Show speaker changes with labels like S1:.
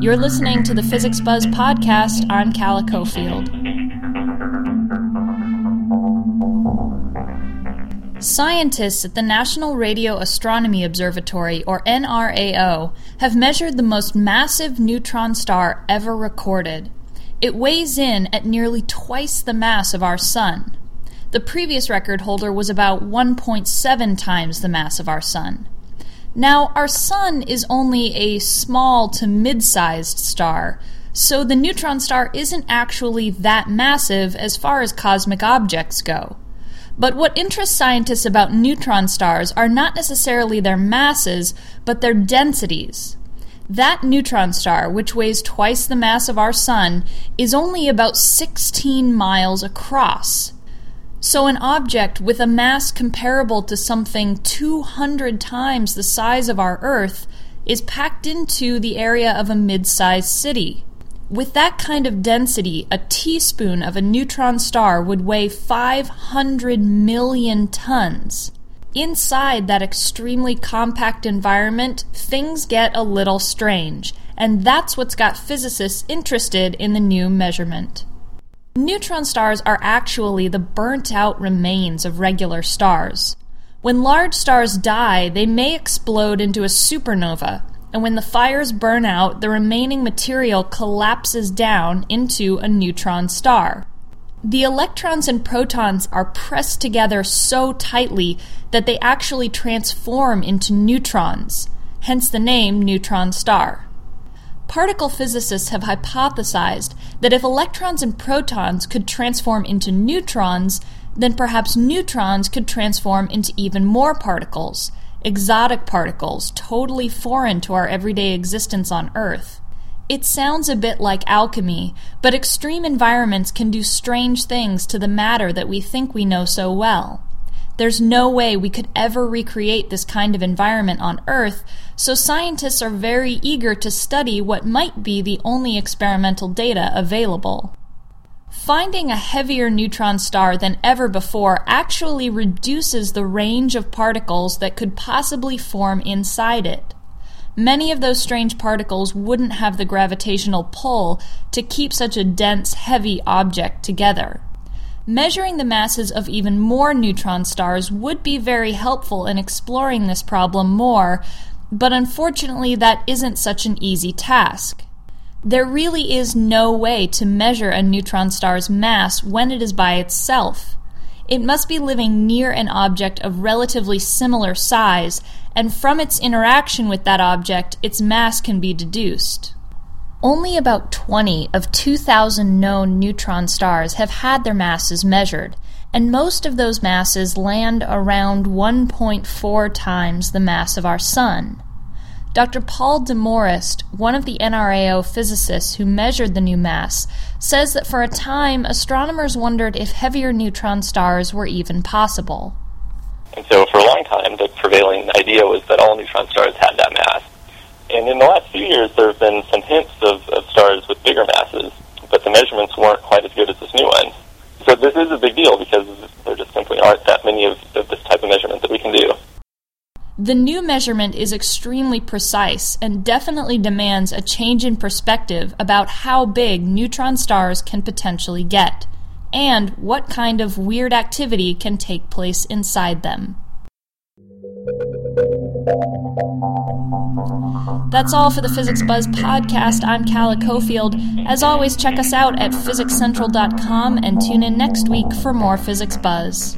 S1: You're listening to the Physics Buzz podcast. I'm Calla Cofield. Scientists at the National Radio Astronomy Observatory, or NRAO, have measured the most massive neutron star ever recorded. It weighs in at nearly twice the mass of our Sun. The previous record holder was about 1.7 times the mass of our Sun. Now, our Sun is only a small to mid sized star, so the neutron star isn't actually that massive as far as cosmic objects go. But what interests scientists about neutron stars are not necessarily their masses, but their densities. That neutron star, which weighs twice the mass of our Sun, is only about 16 miles across. So, an object with a mass comparable to something 200 times the size of our Earth is packed into the area of a mid sized city. With that kind of density, a teaspoon of a neutron star would weigh 500 million tons. Inside that extremely compact environment, things get a little strange, and that's what's got physicists interested in the new measurement. Neutron stars are actually the burnt out remains of regular stars. When large stars die, they may explode into a supernova, and when the fires burn out, the remaining material collapses down into a neutron star. The electrons and protons are pressed together so tightly that they actually transform into neutrons, hence the name neutron star. Particle physicists have hypothesized that if electrons and protons could transform into neutrons, then perhaps neutrons could transform into even more particles, exotic particles totally foreign to our everyday existence on Earth. It sounds a bit like alchemy, but extreme environments can do strange things to the matter that we think we know so well. There's no way we could ever recreate this kind of environment on Earth, so scientists are very eager to study what might be the only experimental data available. Finding a heavier neutron star than ever before actually reduces the range of particles that could possibly form inside it. Many of those strange particles wouldn't have the gravitational pull to keep such a dense, heavy object together. Measuring the masses of even more neutron stars would be very helpful in exploring this problem more, but unfortunately, that isn't such an easy task. There really is no way to measure a neutron star's mass when it is by itself. It must be living near an object of relatively similar size, and from its interaction with that object, its mass can be deduced. Only about 20 of 2,000 known neutron stars have had their masses measured, and most of those masses land around 1.4 times the mass of our Sun. Dr. Paul Demorest, one of the NRAO physicists who measured the new mass, says that for a time astronomers wondered if heavier neutron stars were even possible.
S2: And so for a long time, the prevailing idea was that all neutron stars had that mass. And in the last few years, there have been some hints of, of stars with bigger masses, but the measurements weren't quite as good as this new one. So this is a big deal because there just simply aren't that many of, of this type of measurement that we can do.
S1: The new measurement is extremely precise and definitely demands a change in perspective about how big neutron stars can potentially get, and what kind of weird activity can take place inside them. That's all for the Physics Buzz podcast. I'm Calla Cofield. As always, check us out at physicscentral.com and tune in next week for more Physics Buzz.